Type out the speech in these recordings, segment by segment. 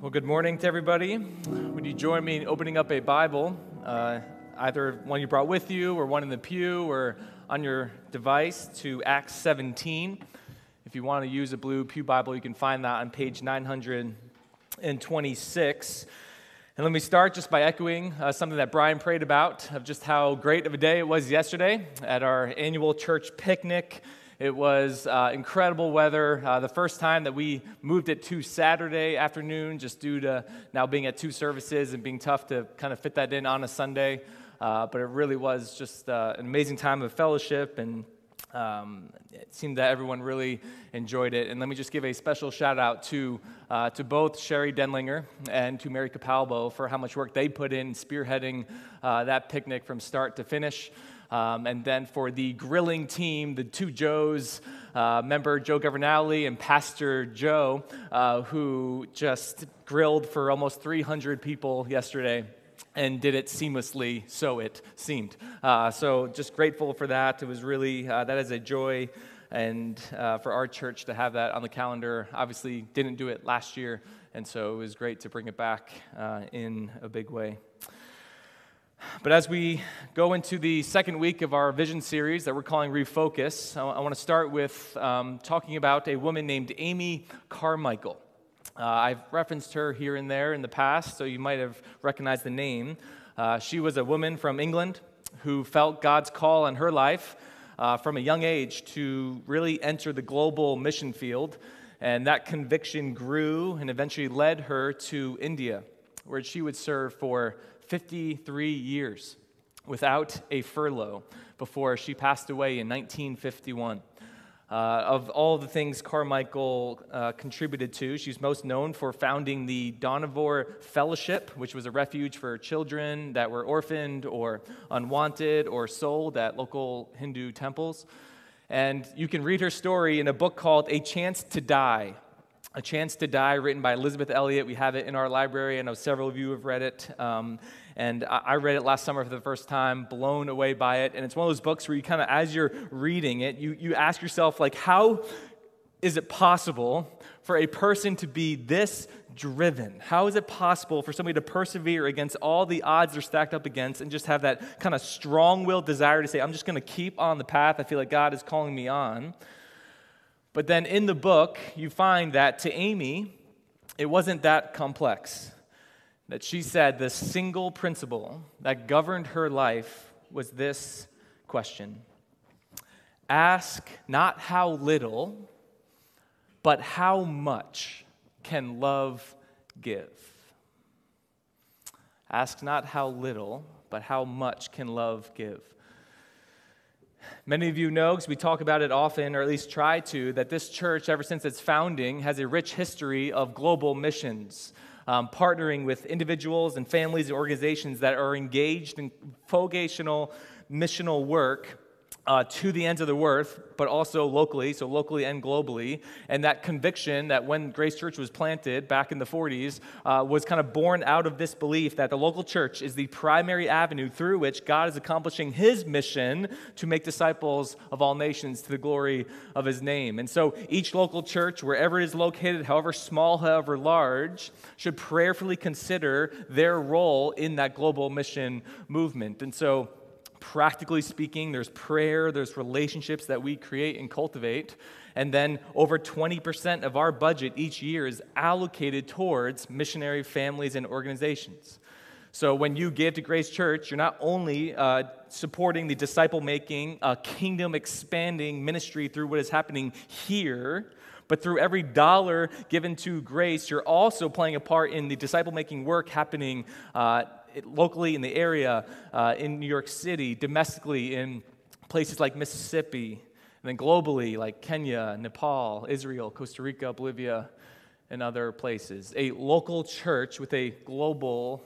Well, good morning to everybody. Would you join me in opening up a Bible, uh, either one you brought with you, or one in the pew, or on your device, to Acts 17? If you want to use a blue Pew Bible, you can find that on page 926. And let me start just by echoing uh, something that Brian prayed about of just how great of a day it was yesterday at our annual church picnic. It was uh, incredible weather. Uh, the first time that we moved it to Saturday afternoon, just due to now being at two services and being tough to kind of fit that in on a Sunday. Uh, but it really was just uh, an amazing time of fellowship, and um, it seemed that everyone really enjoyed it. And let me just give a special shout out to, uh, to both Sherry Denlinger and to Mary Capalbo for how much work they put in spearheading uh, that picnic from start to finish. Um, and then for the grilling team, the two Joes, uh, member Joe Governale and Pastor Joe, uh, who just grilled for almost 300 people yesterday and did it seamlessly, so it seemed. Uh, so just grateful for that. It was really, uh, that is a joy. And uh, for our church to have that on the calendar, obviously didn't do it last year, and so it was great to bring it back uh, in a big way. But as we go into the second week of our vision series that we're calling Refocus, I, want to start with um, talking about a woman named Amy Carmichael. Uh, I've referenced her here and there in the past, so you might have recognized the name. Uh, she was a woman from England who felt God's call on her life uh, from a young age to really enter the global mission field. And that conviction grew and eventually led her to India, where she would serve for 53 years without a furlough before she passed away in 1951. Uh, of all the things Carmichael uh, contributed to, she's most known for founding the Dohnavur Fellowship, which was a refuge for children that were orphaned or unwanted or sold at local Hindu temples. And you can read her story in a book called A Chance to Die a Chance to Die, written by Elisabeth Elliot. We have it in our library. I know several of you have read it. Um, and I read it last summer for the first time, blown away by it. And it's one of those books where you kind of, as you're reading it, you, you ask yourself, like, how is it possible for a person to be this driven? How is it possible for somebody to persevere against all the odds they're stacked up against and just have that kind of strong willed desire to say, I'm just going to keep on the path I feel like God is calling me on? But then in the book, you find that to Amy, it wasn't that complex. That she said the single principle that governed her life was this question Ask not how little, but how much can love give? Ask not how little, but how much can love give? Many of you know, because we talk about it often, or at least try to, that this church, ever since its founding, has a rich history of global missions, um, partnering with individuals and families and organizations that are engaged in vocational, missional work uh, to the ends of the earth, but also locally, so locally and globally. And that conviction that when Grace Church was planted back in the 40s uh, was kind of born out of this belief that the local church is the primary avenue through which God is accomplishing his mission to make disciples of all nations to the glory of his name. And so each local church, wherever it is located, however small, however large, should prayerfully consider their role in that global mission movement. And so, practically speaking, there's prayer, there's relationships that we create and cultivate. And then over 20% of our budget each year is allocated towards missionary families and organizations. So when you give to Grace Church, you're not only uh, supporting the disciple making, uh, kingdom expanding ministry through what is happening here, but through every dollar given to Grace, you're also playing a part in the disciple making work happening uh, locally in the area, uh, in New York City, domestically in places like Mississippi, and then globally like Kenya, Nepal, Israel, Costa Rica, Bolivia, and other places. A local church with a global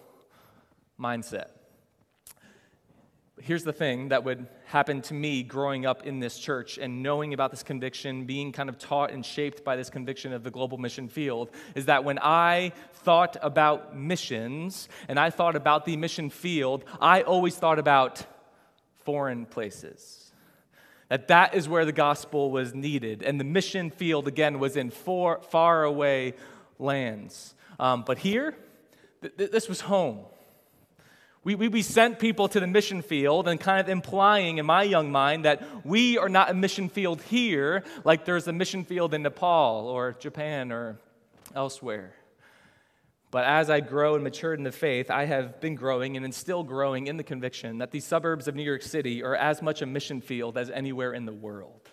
mindset. Here's the thing that would happen to me growing up in this church and knowing about this conviction, being kind of taught and shaped by this conviction of the global mission field, is that when I thought about missions and I thought about the mission field, I always thought about foreign places. That that is where the gospel was needed. And the mission field, again, was in far, far away lands. Um, but here, th- th- this was home. We, we, we sent people to the mission field and kind of implying in my young mind that we are not a mission field here like there's a mission field in Nepal or Japan or elsewhere. But as I grow and matured in the faith, I have been growing and still growing in the conviction that these suburbs of New York City are as much a mission field as anywhere in the world.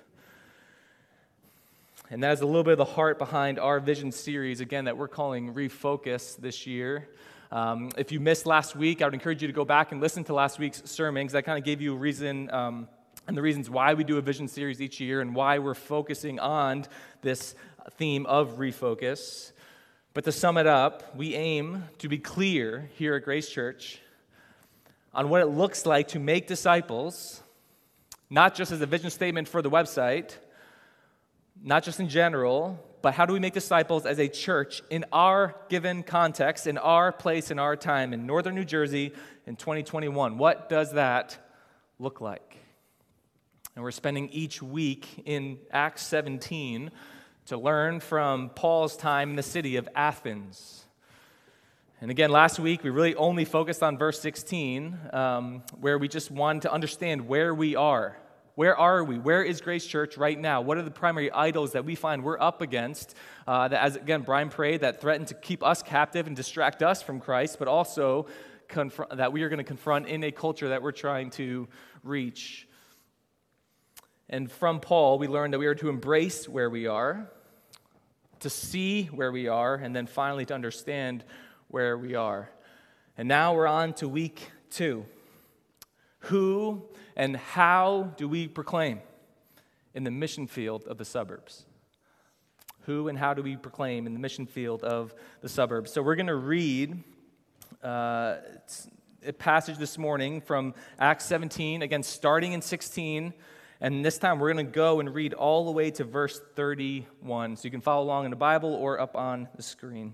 And that is a little bit of the heart behind our vision series, again, that we're calling Refocus this year. Um, if you missed last week, I would encourage you to go back and listen to last week's sermon because I kind of gave you a reason um, and the reasons why we do a vision series each year and why we're focusing on this theme of refocus. But to sum it up, we aim to be clear here at Grace Church on what it looks like to make disciples, not just as a vision statement for the website, not just in general, but how do we make disciples as a church in our given context, in our place, in our time, in northern New Jersey in 2021? What does that look like? And we're spending each week in Acts 17 to learn from Paul's time in the city of Athens. And again, last week we really only focused on verse 16, um, where we just wanted to understand where we are where are we? Where is Grace Church right now? What are the primary idols that we find we're up against? Uh, that, as again, Brian prayed, that threaten to keep us captive and distract us from Christ, but also confront, that we are going to confront in a culture that we're trying to reach. And from Paul, we learned that we are to embrace where we are, to see where we are, and then finally to understand where we are. And now we're on to week two. Who and how do we proclaim in the mission field of the suburbs? Who and how do we proclaim in the mission field of the suburbs? So we're going to read uh, a passage this morning from Acts 17, again, starting in 16. And this time we're going to go and read all the way to verse 31. So you can follow along in the Bible or up on the screen.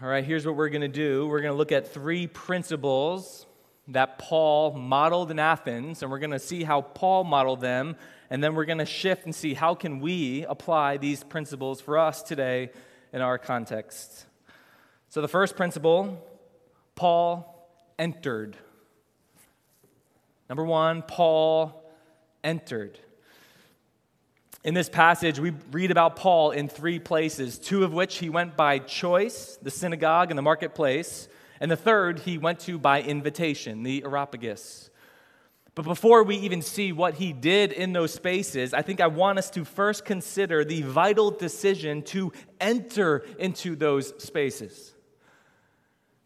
All right, here's what we're going to do. We're going to look at three principles that Paul modeled in Athens, and we're going to see how Paul modeled them, and then we're going to shift and see how can we apply these principles for us today in our context. So the first principle, Paul entered. Number 1, Paul entered. In this passage, we read about Paul in three places, two of which he went by choice, the synagogue and the marketplace, and the third he went to by invitation, the Areopagus. But before we even see what he did in those spaces, I think I want us to first consider the vital decision to enter into those spaces.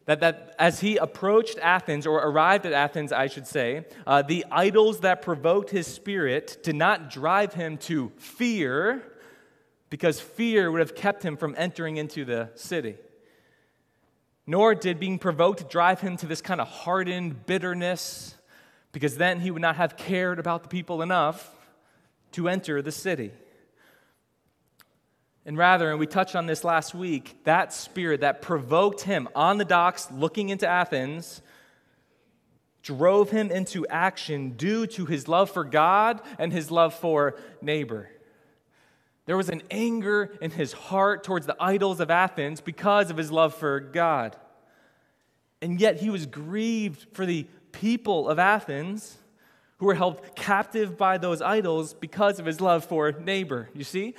That, that as he approached Athens, or arrived at Athens, I should say, uh, the idols that provoked his spirit did not drive him to fear, because fear would have kept him from entering into the city. Nor did being provoked drive him to this kind of hardened bitterness, because then he would not have cared about the people enough to enter the city. And rather, and we touched on this last week, that spirit that provoked him on the docks looking into Athens drove him into action due to his love for God and his love for neighbor. There was an anger in his heart towards the idols of Athens because of his love for God. And yet he was grieved for the people of Athens who were held captive by those idols because of his love for neighbor. You see?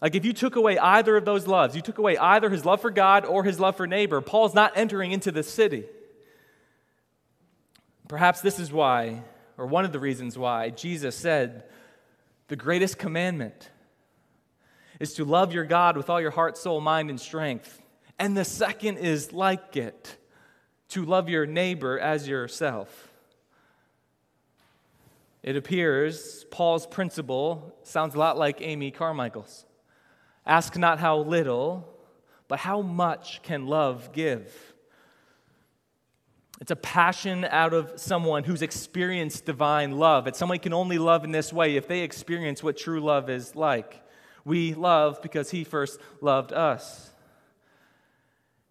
Like, if you took away either of those loves, you took away either his love for God or his love for neighbor, Paul's not entering into the city. Perhaps this is why, or one of the reasons why, Jesus said, The greatest commandment is to love your God with all your heart, soul, mind, and strength. And the second is like it to love your neighbor as yourself. It appears Paul's principle sounds a lot like Amy Carmichael's. Ask not how little, but how much can love give? It's a passion out of someone who's experienced divine love. It's someone can only love in this way if they experience what true love is like. We love because he first loved us.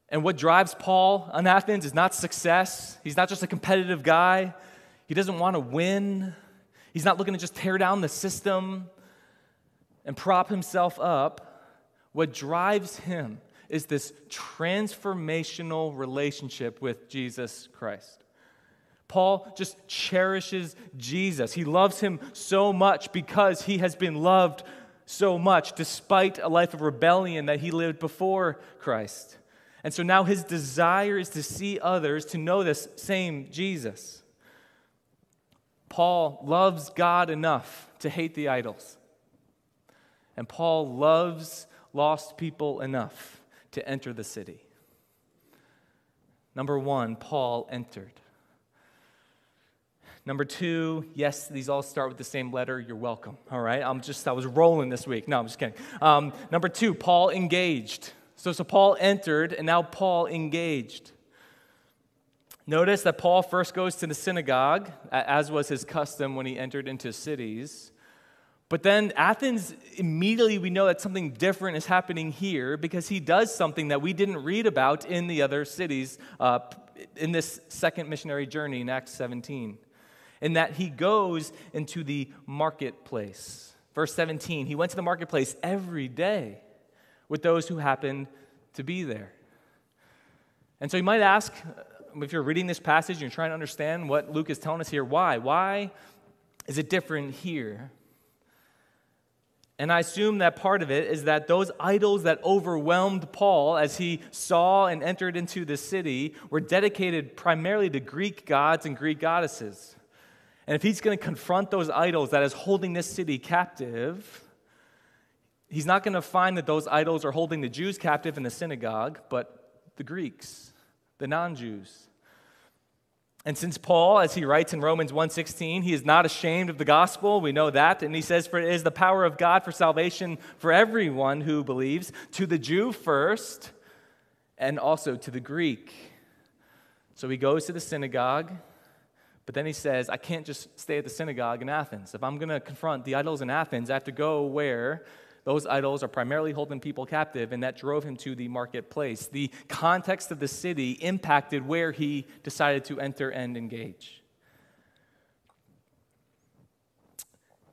And what drives Paul on Athens is not success. He's not just a competitive guy. He doesn't want to win. He's not looking to just tear down the system and prop himself up. What drives him is this transformational relationship with Jesus Christ. Paul just cherishes Jesus. He loves him so much because he has been loved so much despite a life of rebellion that he lived before Christ. And so now his desire is to see others to know this same Jesus. Paul loves God enough to hate the idols. And Paul loves lost people enough to enter the city. Number one, Paul entered. Number two, yes, these all start with the same letter. You're welcome. All right, I'm just I was rolling this week. No, I'm just kidding. Um, number two, Paul engaged. So, so Paul entered, and now Paul engaged. Notice that Paul first goes to the synagogue, as was his custom when he entered into cities. But then Athens, immediately we know that something different is happening here because he does something that we didn't read about in the other cities uh, in this second missionary journey in Acts 17. In that he goes into the marketplace. Verse 17, he went to the marketplace every day with those who happened to be there. And so you might ask, if you're reading this passage and you're trying to understand what Luke is telling us here, why? Why is it different here? And I assume that part of it is that those idols that overwhelmed Paul as he saw and entered into the city were dedicated primarily to Greek gods and Greek goddesses. And if he's going to confront those idols that is holding this city captive, he's not going to find that those idols are holding the Jews captive in the synagogue, but the Greeks, the non Jews. And since Paul, as he writes in Romans 1:16, he is not ashamed of the gospel, we know that, and he says for it is the power of God for salvation for everyone who believes, to the Jew first and also to the Greek. So he goes to the synagogue, but then he says, I can't just stay at the synagogue in Athens. If I'm going to confront the idols in Athens, I have to go where those idols are primarily holding people captive, and that drove him to the marketplace. The context of the city impacted where he decided to enter and engage.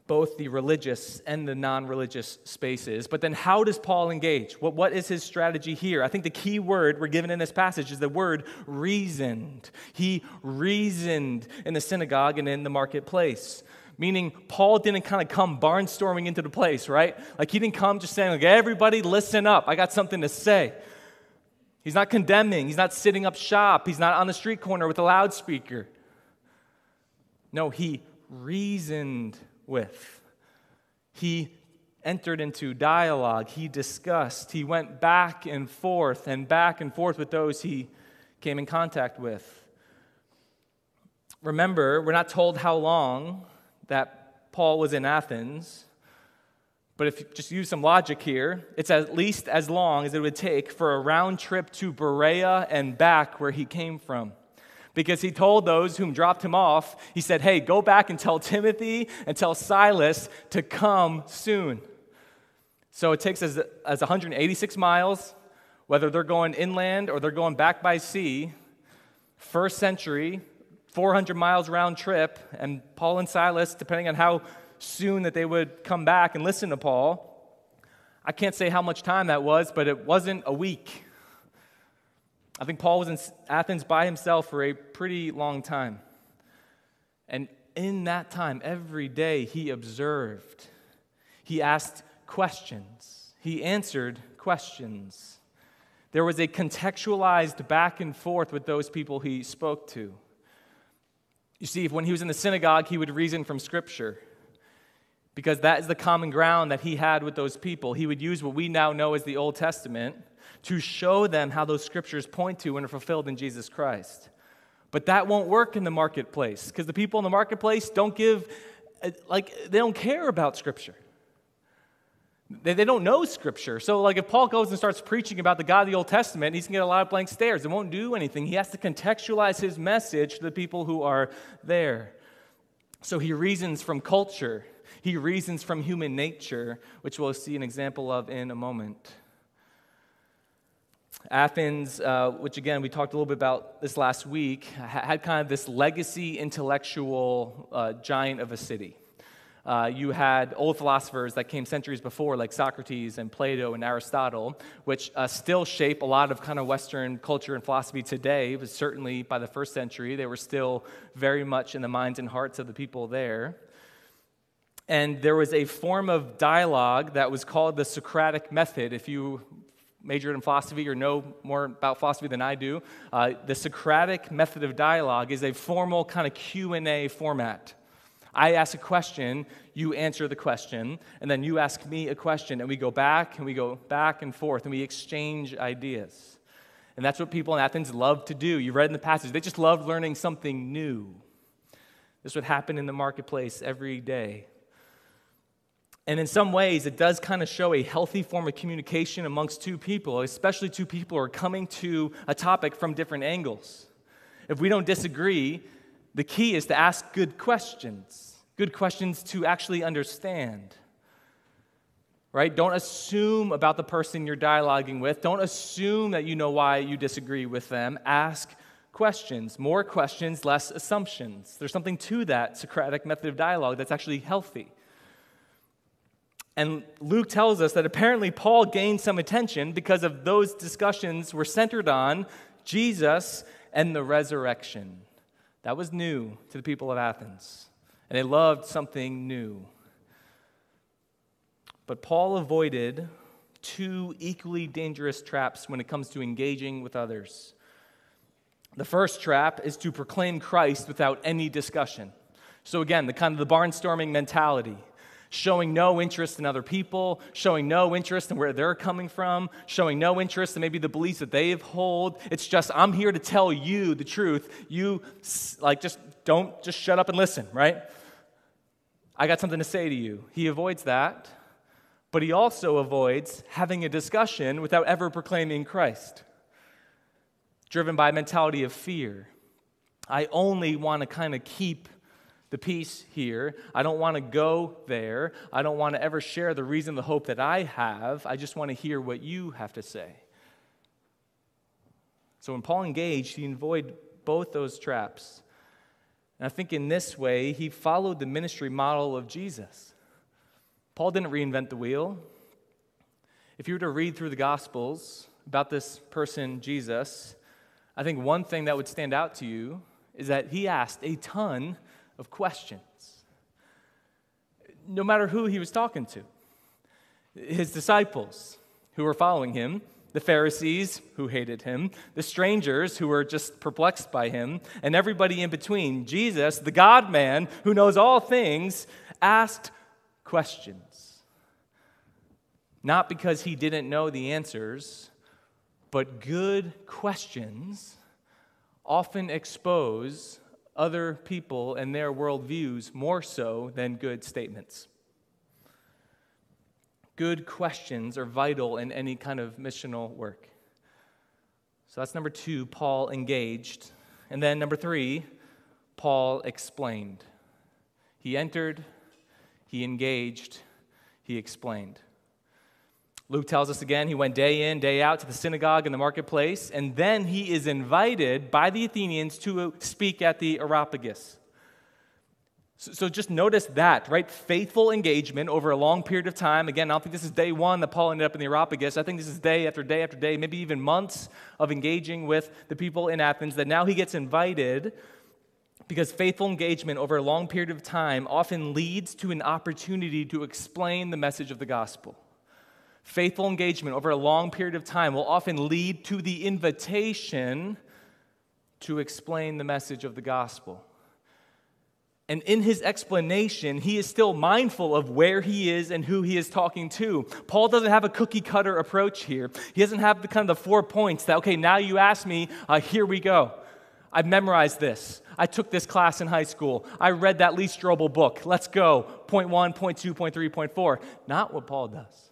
Both the religious and the non religious spaces. But then, how does Paul engage? What, what is his strategy here? I think the key word we're given in this passage is the word reasoned. He reasoned in the synagogue and in the marketplace Meaning, Paul didn't kind of come barnstorming into the place, right? Like, he didn't come just saying, like, everybody listen up. I got something to say. He's not condemning. He's not sitting up shop. He's not on the street corner with a loudspeaker. No, he reasoned with. He entered into dialogue. He discussed. He went back and forth and back and forth with those he came in contact with. Remember, we're not told how long that Paul was in Athens, but if you just use some logic here, it's at least as long as it would take for a round trip to Berea and back where he came from. Because he told those whom dropped him off, he said, Hey, go back and tell Timothy and tell Silas to come soon. So it takes as, as 186 miles, whether they're going inland or they're going back by sea, first century, 400 miles round trip, and Paul and Silas, depending on how soon that they would come back and listen to Paul, I can't say how much time that was, but it wasn't a week. I think Paul was in Athens by himself for a pretty long time. And in that time, every day, he observed. He asked questions. He answered questions. There was a contextualized back and forth with those people he spoke to. You see, when he was in the synagogue, he would reason from Scripture because that is the common ground that he had with those people. He would use what we now know as the Old Testament to show them how those Scriptures point to and are fulfilled in Jesus Christ. But that won't work in the marketplace because the people in the marketplace don't give, uh, like, they don't care about Scripture. They, they don't know Scripture. So, like, if Paul goes and starts preaching about the God of the Old Testament, he's going to get a lot of blank stares. It won't do anything. He has to contextualize his message to the people who are there. So, he reasons from culture, he reasons from human nature, which we'll see an example of in a moment. Athens, uh, which again we talked a little bit about this last week, had kind of this legacy intellectual uh, giant of a city. Uh, you had old philosophers that came centuries before, like Socrates and Plato and Aristotle, which uh, still shape a lot of kind of Western culture and philosophy today. But certainly by the first century, they were still very much in the minds and hearts of the people there. And there was a form of dialogue that was called the Socratic method. If you majored in philosophy or know more about philosophy than I do, uh, the Socratic method of dialogue is a formal kind of Q&A format. I ask a question, you answer the question, and then you ask me a question, and we go back and we go back and forth and we exchange ideas. And that's what people in Athens love to do. You read in the passage, they just loved learning something new. This would happen in the marketplace every day. And in some ways, it does kind of show a healthy form of communication amongst two people, especially two people who are coming to a topic from different angles. If we don't disagree, the key is to ask good questions, good questions to actually understand. Right? Don't assume about the person you're dialoguing with. Don't assume that you know why you disagree with them. Ask questions. More questions, less assumptions. There's something to that Socratic method of dialogue that's actually healthy. And Luke tells us that apparently Paul gained some attention because of those discussions were centered on Jesus and the resurrection. That was new to the people of Athens, and they loved something new. But Paul avoided two equally dangerous traps when it comes to engaging with others. The first trap is to proclaim Christ without any discussion. So, again, the kind of the barnstorming mentality showing no interest in other people, showing no interest in where they're coming from, showing no interest in maybe the beliefs that they hold. It's just, I'm here to tell you the truth. You, like, just don't, just shut up and listen, right? I got something to say to you. He avoids that, but he also avoids having a discussion without ever proclaiming Christ, driven by a mentality of fear. I only want to kind of keep the peace here. I don't want to go there. I don't want to ever share the reason, the hope that I have. I just want to hear what you have to say. So when Paul engaged, he avoided both those traps. And I think in this way, he followed the ministry model of Jesus. Paul didn't reinvent the wheel. If you were to read through the Gospels about this person, Jesus, I think one thing that would stand out to you is that he asked a ton of questions. no matter who he was talking to his disciples who were following him, the Pharisees who hated him, the strangers who were just perplexed by him, and everybody in between. Jesus, the God man who knows all things, asked questions. Not because he didn't know the answers, but good questions often expose other people and their worldviews more so than good statements. Good questions are vital in any kind of missional work. So that's number two, Paul engaged. And then number three, Paul explained. He entered, he engaged, he explained. Luke tells us again, he went day in, day out to the synagogue and the marketplace, and then he is invited by the Athenians to speak at the Areopagus. So, so, just notice that, right? Faithful engagement over a long period of time. Again, I don't think this is day one that Paul ended up in the Areopagus. I think this is day after day after day, maybe even months of engaging with the people in Athens, that now he gets invited because faithful engagement over a long period of time often leads to an opportunity to explain the message of the gospel. Faithful engagement over a long period of time will often lead to the invitation to explain the message of the gospel. And in his explanation, he is still mindful of where he is and who he is talking to. Paul doesn't have a cookie cutter approach here. He doesn't have the kind of the four points that, okay, now you ask me, uh, here we go. I've memorized this. I took this class in high school. I read that Lee Strobel book. Let's go. Point one, point two, point three, point four. Not what Paul does.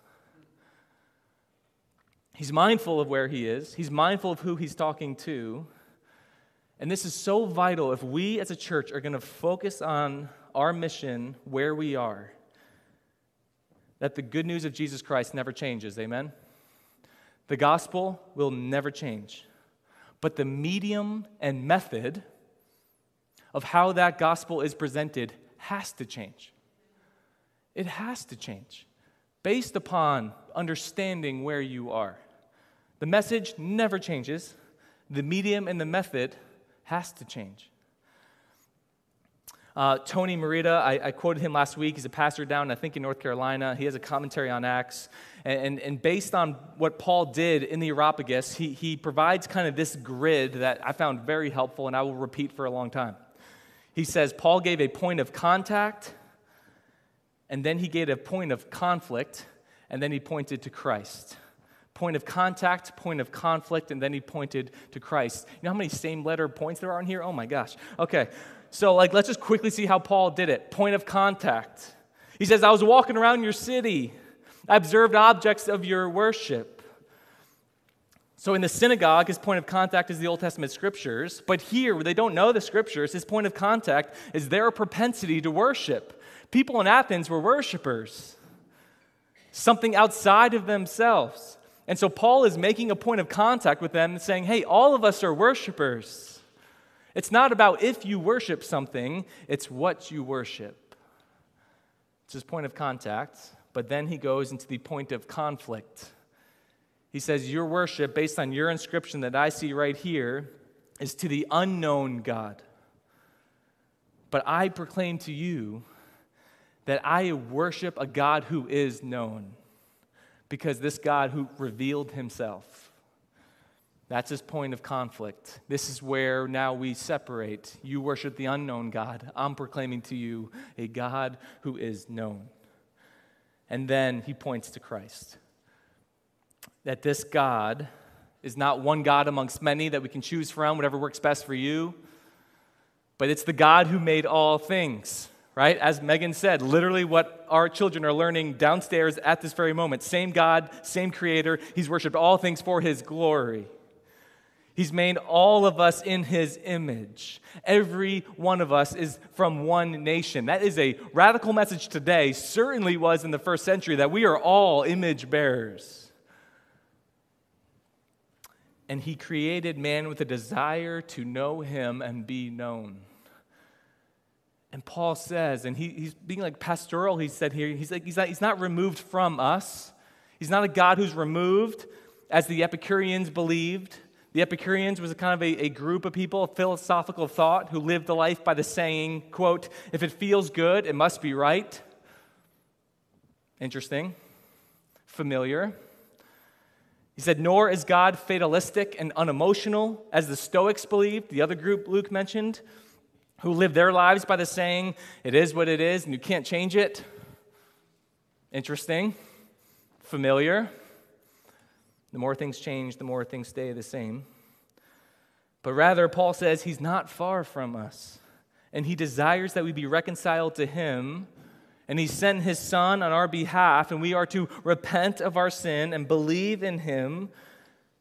He's mindful of where he is, he's mindful of who he's talking to. And this is so vital if we as a church are going to focus on our mission where we are, that the good news of Jesus Christ never changes. Amen? The gospel will never change. But the medium and method of how that gospel is presented has to change. It has to change based upon understanding where you are. The message never changes, the medium and the method has to change. Uh, Tony Merida, I, I, quoted him last week. He's a pastor down, I think, in North Carolina. He has a commentary on Acts. And, and, and based on what Paul did in the Areopagus, he, he provides kind of this grid that I found very helpful and I will repeat for a long time. He says Paul gave a point of contact, and then he gave a point of conflict, and then he pointed to Christ point of contact, point of conflict, and then he pointed to Christ. You know how many same letter points there are in here? Oh my gosh. Okay. So, like, let's just quickly see how Paul did it. Point of contact. He says, I was walking around your city, I observed objects of your worship. So, in the synagogue, his point of contact is the Old Testament scriptures. But here, where they don't know the scriptures, his point of contact is their propensity to worship. People in Athens were worshipers, something outside of themselves. And so Paul is making a point of contact with them saying, hey, all of us are worshipers. It's not about if you worship something, it's what you worship. It's his point of contact, but then he goes into the point of conflict. He says, Your worship, based on your inscription that I see right here, is to the unknown God. But I proclaim to you that I worship a God who is known because this God who revealed himself, that's his point of conflict. This is where now we separate. You worship the unknown God. I'm proclaiming to you a God who is known. And then he points to Christ. That this God is not one God amongst many that we can choose from, whatever works best for you, but it's the God who made all things right? As Megan said, literally what our children are learning downstairs at this very moment. Same God, same Creator. He's worshiped all things for His glory. He's made all of us in His image. Every one of us is from one nation. That is a radical message today, certainly was in the first century, that we are all image bearers. And He created man with a desire to know Him and be known. And Paul says, and he, he's being like pastoral, he said here, he's like, he's not, he's not removed from us. He's not a God who's removed, as the Epicureans believed. The Epicureans was a kind of a, a group of people, of philosophical thought, who lived the life by the saying, quote, if it feels good, it must be right. Interesting. Familiar. He said, Nor is God fatalistic and unemotional, as the Stoics believed, the other group Luke mentioned, who live their lives by the saying, It is what it is, and you can't change it. Interesting. Familiar. The more things change, the more things stay the same. But rather, Paul says he's not far from us, and he desires that we be reconciled to him. And he sent his son on our behalf, and we are to repent of our sin and believe in him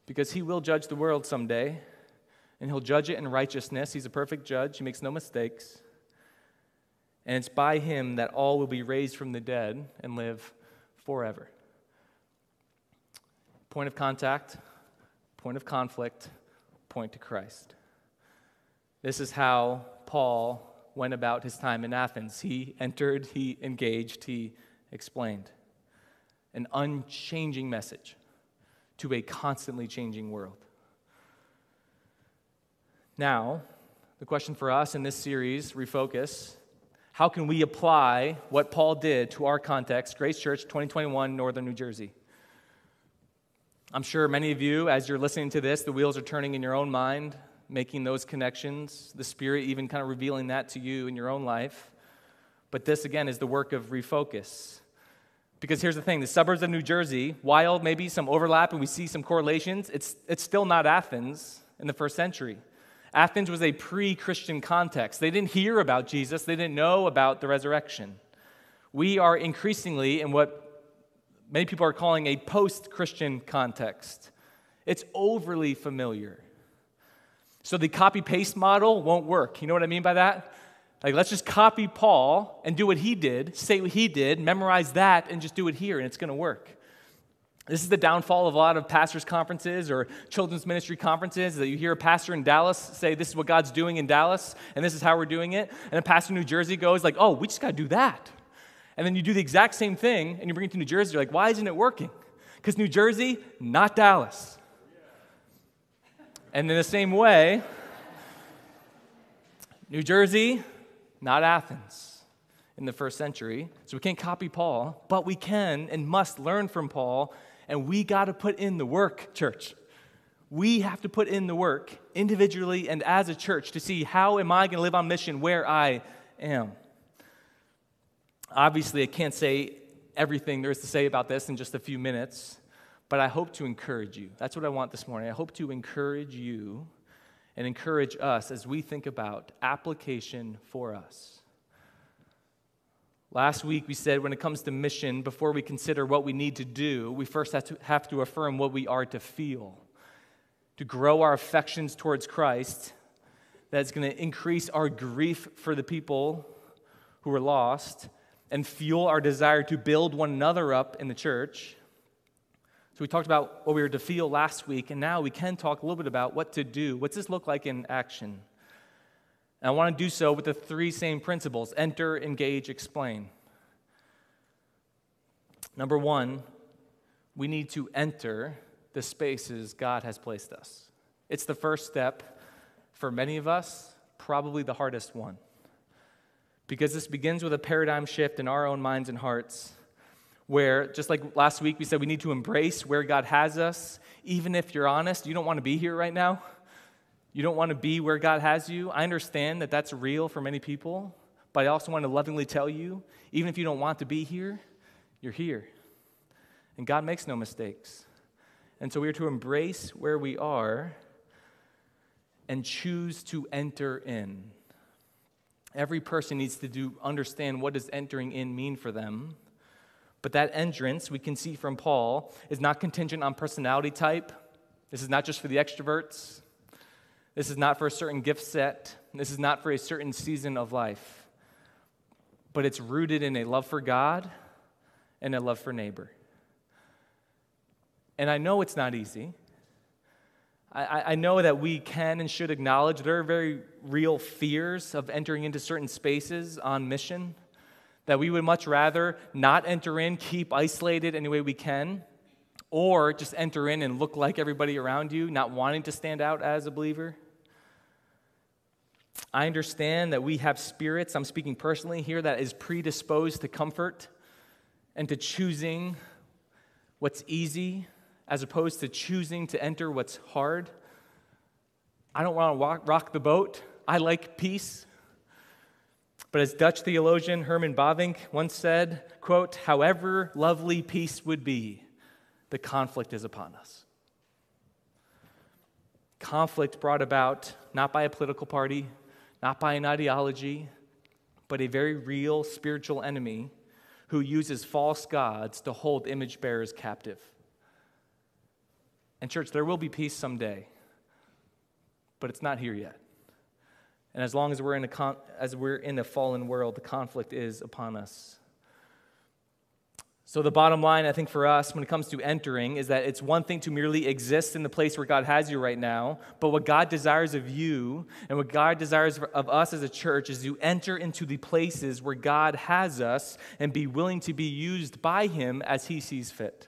because he will judge the world someday, and he'll judge it in righteousness. He's a perfect judge, he makes no mistakes. And it's by him that all will be raised from the dead and live forever. Point of contact, point of conflict, point to Christ. This is how Paul went about his time in Athens. He entered, he engaged, he explained. An unchanging message to a constantly changing world. Now, the question for us in this series, Refocus, how can we apply what Paul did to our context, Grace Church 2021, Northern New Jersey? I'm sure many of you, as you're listening to this, the wheels are turning in your own mind, making those connections, the Spirit even kind of revealing that to you in your own life. But this, again, is the work of refocus. Because here's the thing the suburbs of New Jersey, while maybe some overlap and we see some correlations, it's, it's still not Athens in the first century. Athens was a pre Christian context. They didn't hear about Jesus, they didn't know about the resurrection. We are increasingly in what many people are calling a post Christian context. It's overly familiar. So the copy paste model won't work. You know what I mean by that? Like, let's just copy Paul and do what he did, say what he did, memorize that, and just do it here, and it's going to work. This is the downfall of a lot of pastors' conferences or children's ministry conferences that you hear a pastor in Dallas say, This is what God's doing in Dallas, and this is how we're doing it. And a pastor in New Jersey goes, like, Oh, we just got to do that. And then you do the exact same thing and you bring it to New Jersey. You're like, why isn't it working? Because New Jersey, not Dallas. And in the same way, New Jersey, not Athens in the first century. So we can't copy Paul, but we can and must learn from Paul. And we got to put in the work, church. We have to put in the work individually and as a church to see how am I going to live on mission where I am. Obviously, I can't say everything there is to say about this in just a few minutes, but I hope to encourage you. That's what I want this morning. I hope to encourage you and encourage us as we think about application for us. Last week, we said when it comes to mission, before we consider what we need to do, we first have to, have to affirm what we are to feel, to grow our affections towards Christ. That's going to increase our grief for the people who are lost and fuel our desire to build one another up in the church. So, we talked about what we were to feel last week, and now we can talk a little bit about what to do. What's this look like in action? And I want to do so with the three same principles enter, engage, explain. Number one, we need to enter the spaces God has placed us. It's the first step for many of us, probably the hardest one because this begins with a paradigm shift in our own minds and hearts where just like last week we said we need to embrace where God has us even if you're honest you don't want to be here right now you don't want to be where God has you I understand that that's real for many people but I also want to lovingly tell you even if you don't want to be here you're here and God makes no mistakes and so we are to embrace where we are and choose to enter in Every person needs to do, understand what does entering in mean for them. But that entrance, we can see from Paul, is not contingent on personality type. This is not just for the extroverts. This is not for a certain gift set. This is not for a certain season of life. But it's rooted in a love for God and a love for neighbor. And I know it's not easy. I, I know that we can and should acknowledge there are very real fears of entering into certain spaces on mission, that we would much rather not enter in, keep isolated any way we can, or just enter in and look like everybody around you, not wanting to stand out as a believer. I understand that we have spirits, I'm speaking personally here, that is predisposed to comfort and to choosing what's easy as opposed to choosing to enter what's hard. I don't want to walk, rock the boat. I like peace. But as Dutch theologian Herman Bavinck once said, quote, however lovely peace would be, the conflict is upon us. Conflict brought about not by a political party, not by an ideology, but a very real spiritual enemy who uses false gods to hold image bearers captive. And, church, there will be peace someday, but it's not here yet. And as long as we're in a, con- as we're in a fallen world, the conflict is upon us. So, the bottom line, I think, for us when it comes to entering is that it's one thing to merely exist in the place where God has you right now, but what God desires of you and what God desires of us as a church is to enter into the places where God has us and be willing to be used by Him as He sees fit.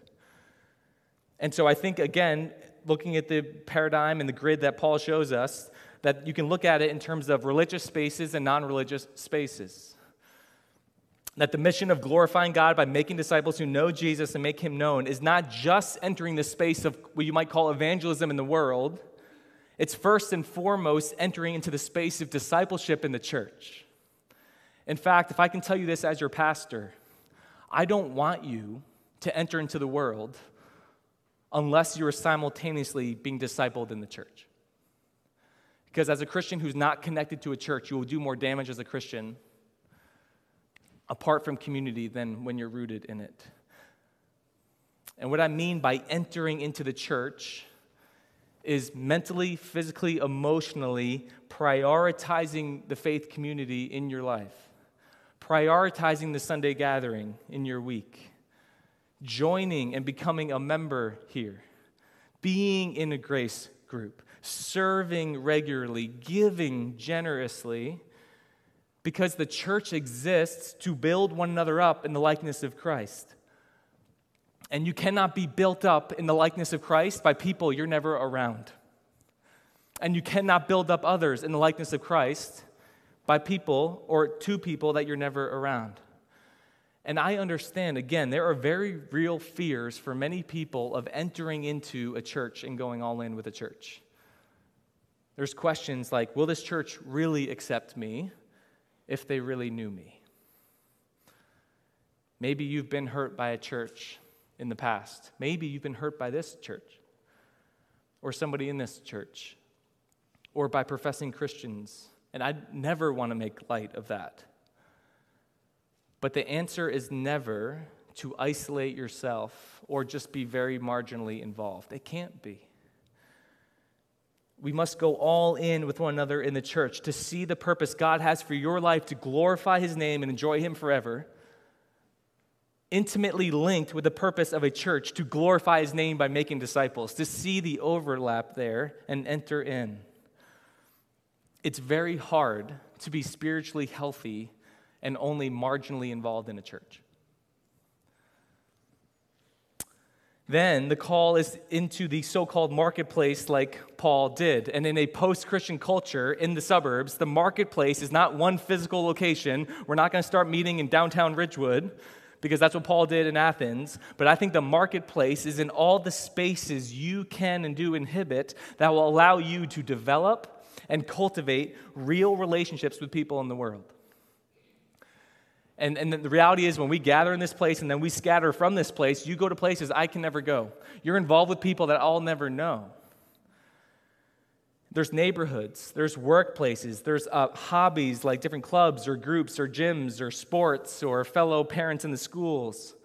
And so, I think, again, looking at the paradigm and the grid that Paul shows us, that you can look at it in terms of religious spaces and non religious spaces that the mission of glorifying God by making disciples who know Jesus and make him known is not just entering the space of what you might call evangelism in the world, it's first and foremost entering into the space of discipleship in the church. In fact, if I can tell you this as your pastor, I don't want you to enter into the world unless you are simultaneously being discipled in the church. Because as a Christian who's not connected to a church, you will do more damage as a Christian apart from community than when you're rooted in it. And what I mean by entering into the church is mentally, physically, emotionally prioritizing the faith community in your life, prioritizing the Sunday gathering in your week, joining and becoming a member here, being in a grace group, serving regularly, giving generously because the church exists to build one another up in the likeness of Christ. And you cannot be built up in the likeness of Christ by people you're never around. And you cannot build up others in the likeness of Christ by people or to people that you're never around. And I understand, again, there are very real fears for many people of entering into a church and going all in with a church. There's questions like Will this church really accept me? If they really knew me. Maybe you've been hurt by a church in the past. Maybe you've been hurt by this church or somebody in this church or by professing Christians. And I never want to make light of that. But the answer is never to isolate yourself or just be very marginally involved. It can't be we must go all in with one another in the church to see the purpose God has for your life to glorify His name and enjoy Him forever. Intimately linked with the purpose of a church to glorify His name by making disciples, to see the overlap there and enter in. It's very hard to be spiritually healthy and only marginally involved in a church. Then the call is into the so called marketplace, like Paul did. And in a post Christian culture in the suburbs, the marketplace is not one physical location. We're not going to start meeting in downtown Ridgewood because that's what Paul did in Athens. But I think the marketplace is in all the spaces you can and do inhibit that will allow you to develop and cultivate real relationships with people in the world. And, and the reality is, when we gather in this place and then we scatter from this place, you go to places I can never go. You're involved with people that I'll never know. There's neighborhoods, there's workplaces, there's uh, hobbies like different clubs or groups or gyms or sports or fellow parents in the schools.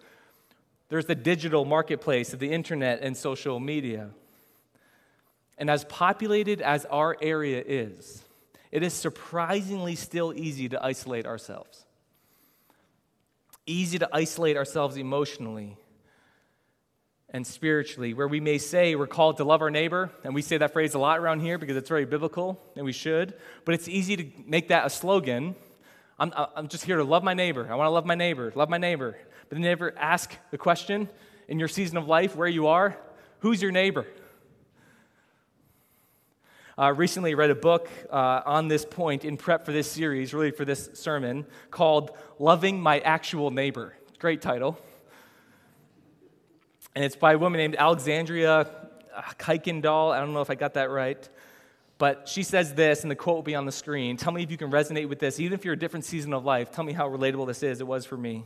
There's the digital marketplace of the internet and social media. And as populated as our area is, it is surprisingly still easy to isolate ourselves easy to isolate ourselves emotionally and spiritually, where we may say we're called to love our neighbor, and we say that phrase a lot around here because it's very biblical, and we should, but it's easy to make that a slogan. I'm, I'm just here to love my neighbor. I want to love my neighbor, love my neighbor. But then never ask the question in your season of life where you are who's your neighbor? Uh, recently read a book uh, on this point in prep for this series, really for this sermon, called Loving My Actual Neighbor. Great title. And it's by a woman named Alexandria uh, Kuykendall. I don't know if I got that right. But she says this, and the quote will be on the screen. Tell me if you can resonate with this. Even if you're a different season of life, tell me how relatable this is. It was for me.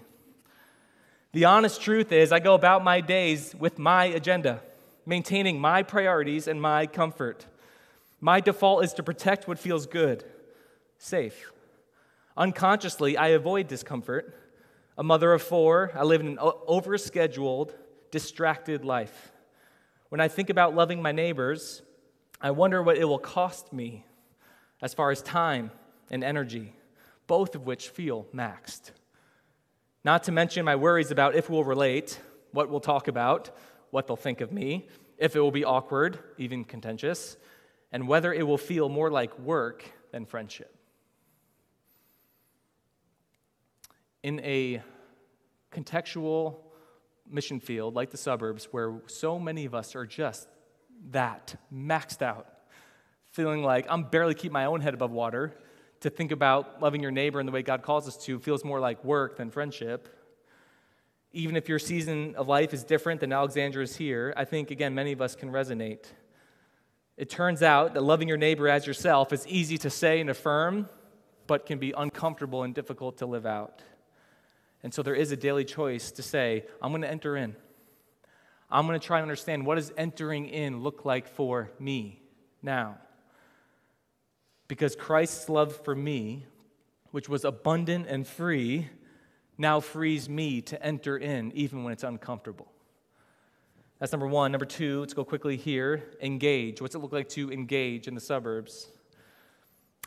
The honest truth is, I go about my days with my agenda, maintaining my priorities and my comfort. My default is to protect what feels good, safe. Unconsciously, I avoid discomfort. A mother of four, I live in an overscheduled, distracted life. When I think about loving my neighbors, I wonder what it will cost me as far as time and energy, both of which feel maxed. Not to mention my worries about if we'll relate, what we'll talk about, what they'll think of me, if it will be awkward, even contentious, and whether it will feel more like work than friendship. In a contextual mission field like the suburbs, where so many of us are just that, maxed out, feeling like I'm barely keep my own head above water, to think about loving your neighbor in the way God calls us to feels more like work than friendship. Even if your season of life is different than Alexandra's here, I think, again, many of us can resonate. It turns out that loving your neighbor as yourself is easy to say and affirm, but can be uncomfortable and difficult to live out. And so there is a daily choice to say, I'm going to enter in. I'm going to try and understand what does entering in look like for me now. Because Christ's love for me, which was abundant and free, now frees me to enter in even when it's uncomfortable. That's number one. Number two, let's go quickly here engage. What's it look like to engage in the suburbs?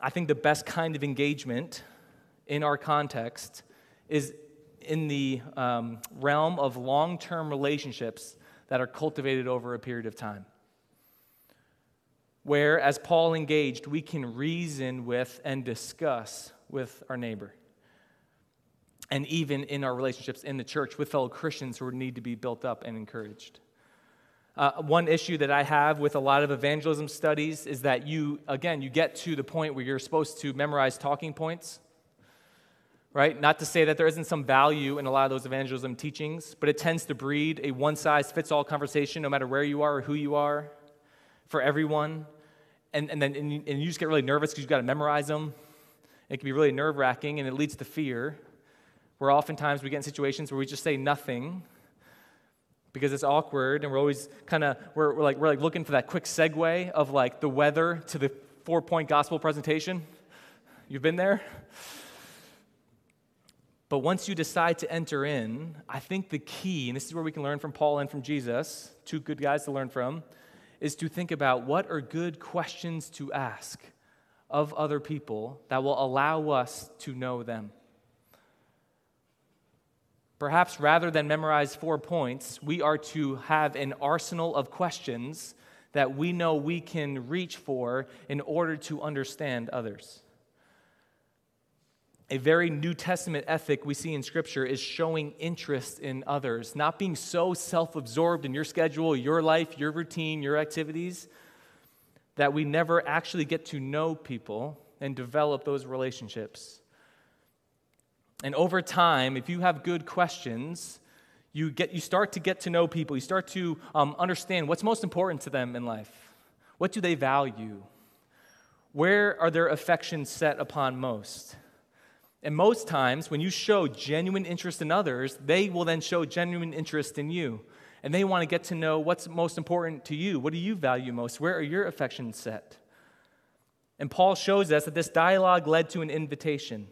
I think the best kind of engagement in our context is in the um, realm of long term relationships that are cultivated over a period of time. Where, as Paul engaged, we can reason with and discuss with our neighbor. And even in our relationships in the church with fellow Christians who need to be built up and encouraged. Uh, one issue that I have with a lot of evangelism studies is that you, again, you get to the point where you're supposed to memorize talking points right? Not to say that there isn't some value in a lot of those evangelism teachings, but it tends to breed a one size fits all conversation no matter where you are or who you are for everyone. And, and then and you, and you just get really nervous because you've got to memorize them. It can be really nerve wracking and it leads to fear, where oftentimes we get in situations where we just say nothing because it's awkward and we're always kind of we're, we're, like we're like looking for that quick segue of like the weather to the four point gospel presentation you've been there but once you decide to enter in, I think the key, and this is where we can learn from Paul and from Jesus, two good guys to learn from, is to think about what are good questions to ask of other people that will allow us to know them. Perhaps rather than memorize four points, we are to have an arsenal of questions that we know we can reach for in order to understand others a very New Testament ethic we see in Scripture is showing interest in others, not being so self absorbed in your schedule, your life, your routine, your activities, that we never actually get to know people and develop those relationships. And over time, if you have good questions, you, get, you start to get to know people. You start to um, understand what's most important to them in life. What do they value? Where are their affections set upon most? And most times, when you show genuine interest in others, they will then show genuine interest in you. And they want to get to know what's most important to you. What do you value most? Where are your affections set? And Paul shows us that this dialogue led to an invitation.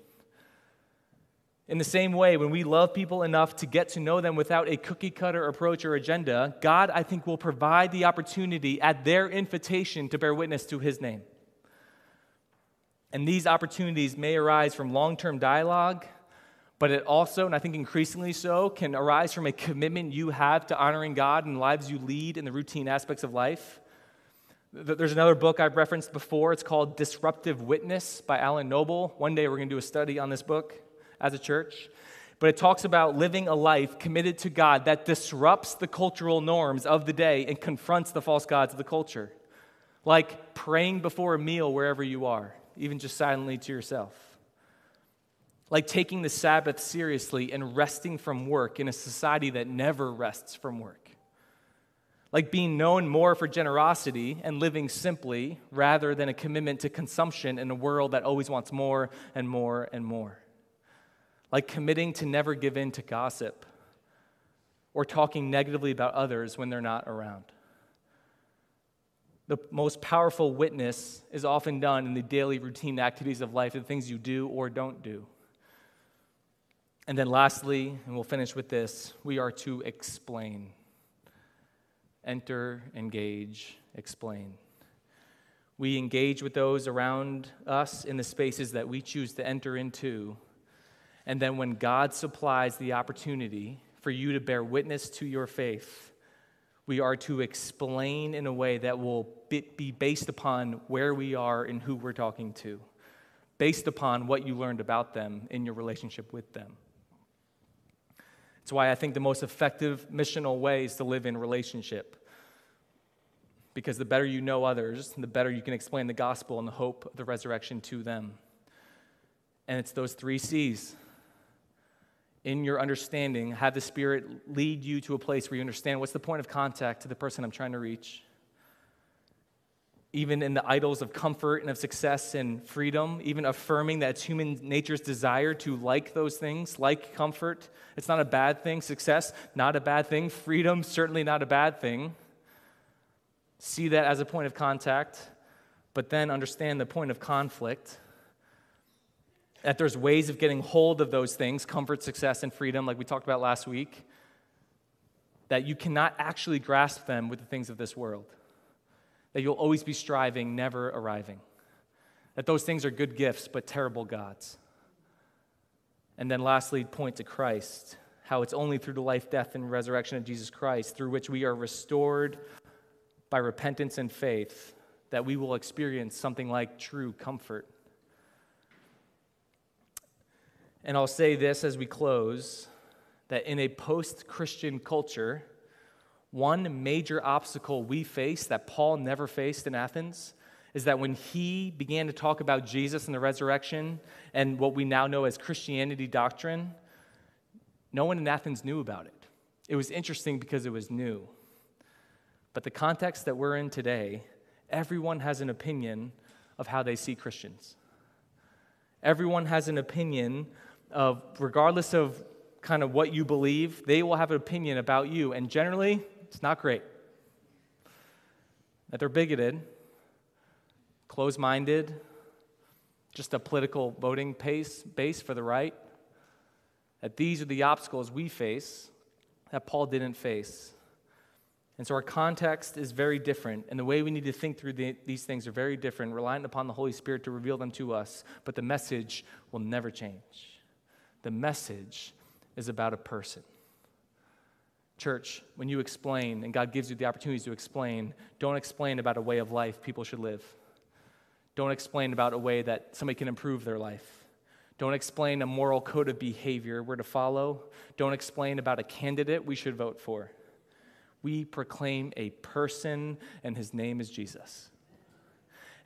In the same way, when we love people enough to get to know them without a cookie cutter approach or agenda, God, I think, will provide the opportunity at their invitation to bear witness to his name. And these opportunities may arise from long term dialogue, but it also, and I think increasingly so, can arise from a commitment you have to honoring God and lives you lead in the routine aspects of life. There's another book I've referenced before. It's called Disruptive Witness by Alan Noble. One day we're going to do a study on this book as a church. But it talks about living a life committed to God that disrupts the cultural norms of the day and confronts the false gods of the culture. Like praying before a meal wherever you are even just silently to yourself. Like taking the Sabbath seriously and resting from work in a society that never rests from work. like being known more for generosity and living simply rather than a commitment to consumption in a world that always wants more and more and more, like committing to never give in to gossip or talking negatively about others when they're not around. The most powerful witness is often done in the daily routine activities of life, the things you do or don't do. And then, lastly, and we'll finish with this, we are to explain. Enter, engage, explain. We engage with those around us in the spaces that we choose to enter into. And then, when God supplies the opportunity for you to bear witness to your faith, we are to explain in a way that will be based upon where we are and who we're talking to, based upon what you learned about them in your relationship with them. It's why I think the most effective missional way is to live in relationship. Because the better you know others, the better you can explain the gospel and the hope of the resurrection to them. And it's those three C's. In your understanding, have the Spirit lead you to a place where you understand what's the point of contact to the person I'm trying to reach even in the idols of comfort and of success and freedom, even affirming that it's human nature's desire to like those things, like comfort. It's not a bad thing. Success, not a bad thing. Freedom, certainly not a bad thing. See that as a point of contact, but then understand the point of conflict. That there's ways of getting hold of those things comfort, success, and freedom, like we talked about last week. That you cannot actually grasp them with the things of this world that you'll always be striving, never arriving. That those things are good gifts, but terrible gods. And then lastly, point to Christ, how it's only through the life, death, and resurrection of Jesus Christ, through which we are restored by repentance and faith, that we will experience something like true comfort. And I'll say this as we close that in a post Christian culture, one major obstacle we face that Paul never faced in Athens is that when he began to talk about Jesus and the resurrection and what we now know as Christianity doctrine, no one in Athens knew about it. It was interesting because it was new. But the context that we're in today, everyone has an opinion of how they see Christians. Everyone has an opinion of, regardless of kind of what you believe, they will have an opinion about you. And generally, it's not great. That they're bigoted, closed minded, just a political voting pace, base for the right. That these are the obstacles we face that Paul didn't face. And so our context is very different, and the way we need to think through the, these things are very different, reliant upon the Holy Spirit to reveal them to us. But the message will never change. The message is about a person. Church, when you explain, and God gives you the opportunities to explain, don't explain about a way of life people should live. Don't explain about a way that somebody can improve their life. Don't explain a moral code of behavior we're to follow. Don't explain about a candidate we should vote for. We proclaim a person, and his name is Jesus.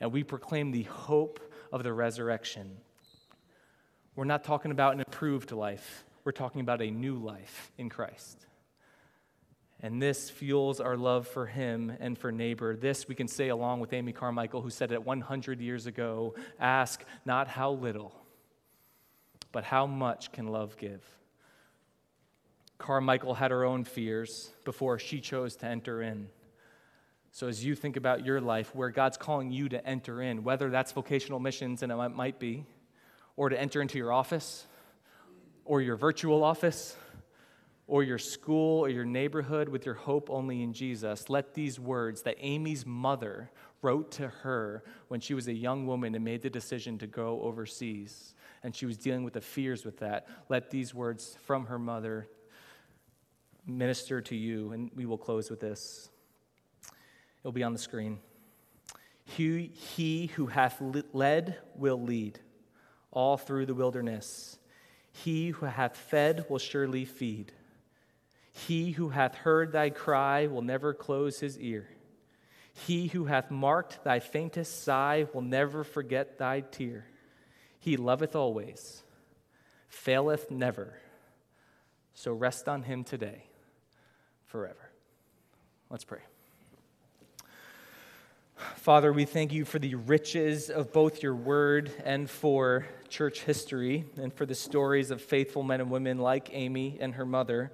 And we proclaim the hope of the resurrection. We're not talking about an improved life, we're talking about a new life in Christ. And this fuels our love for him and for neighbor. This we can say along with Amy Carmichael, who said it 100 years ago ask not how little, but how much can love give? Carmichael had her own fears before she chose to enter in. So, as you think about your life, where God's calling you to enter in, whether that's vocational missions, and it might be, or to enter into your office, or your virtual office, or your school or your neighborhood with your hope only in Jesus, let these words that Amy's mother wrote to her when she was a young woman and made the decision to go overseas, and she was dealing with the fears with that, let these words from her mother minister to you. And we will close with this. It'll be on the screen. He, he who hath led will lead all through the wilderness. He who hath fed will surely feed. He who hath heard thy cry will never close his ear. He who hath marked thy faintest sigh will never forget thy tear. He loveth always, faileth never. So rest on him today, forever. Let's pray. Father, we thank you for the riches of both your word and for church history, and for the stories of faithful men and women like Amy and her mother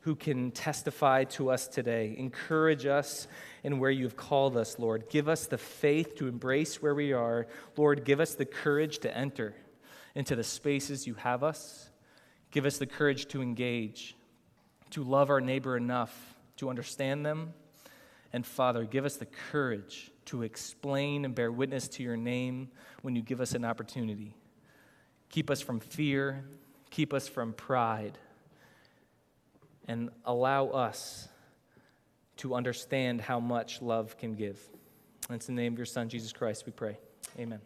who can testify to us today. Encourage us in where you've called us, Lord. Give us the faith to embrace where we are. Lord, give us the courage to enter into the spaces you have us. Give us the courage to engage, to love our neighbor enough to understand them. And Father, give us the courage to explain and bear witness to your name when you give us an opportunity. Keep us from fear, keep us from pride, and allow us to understand how much love can give. And it's in the name of your Son, Jesus Christ, we pray. Amen.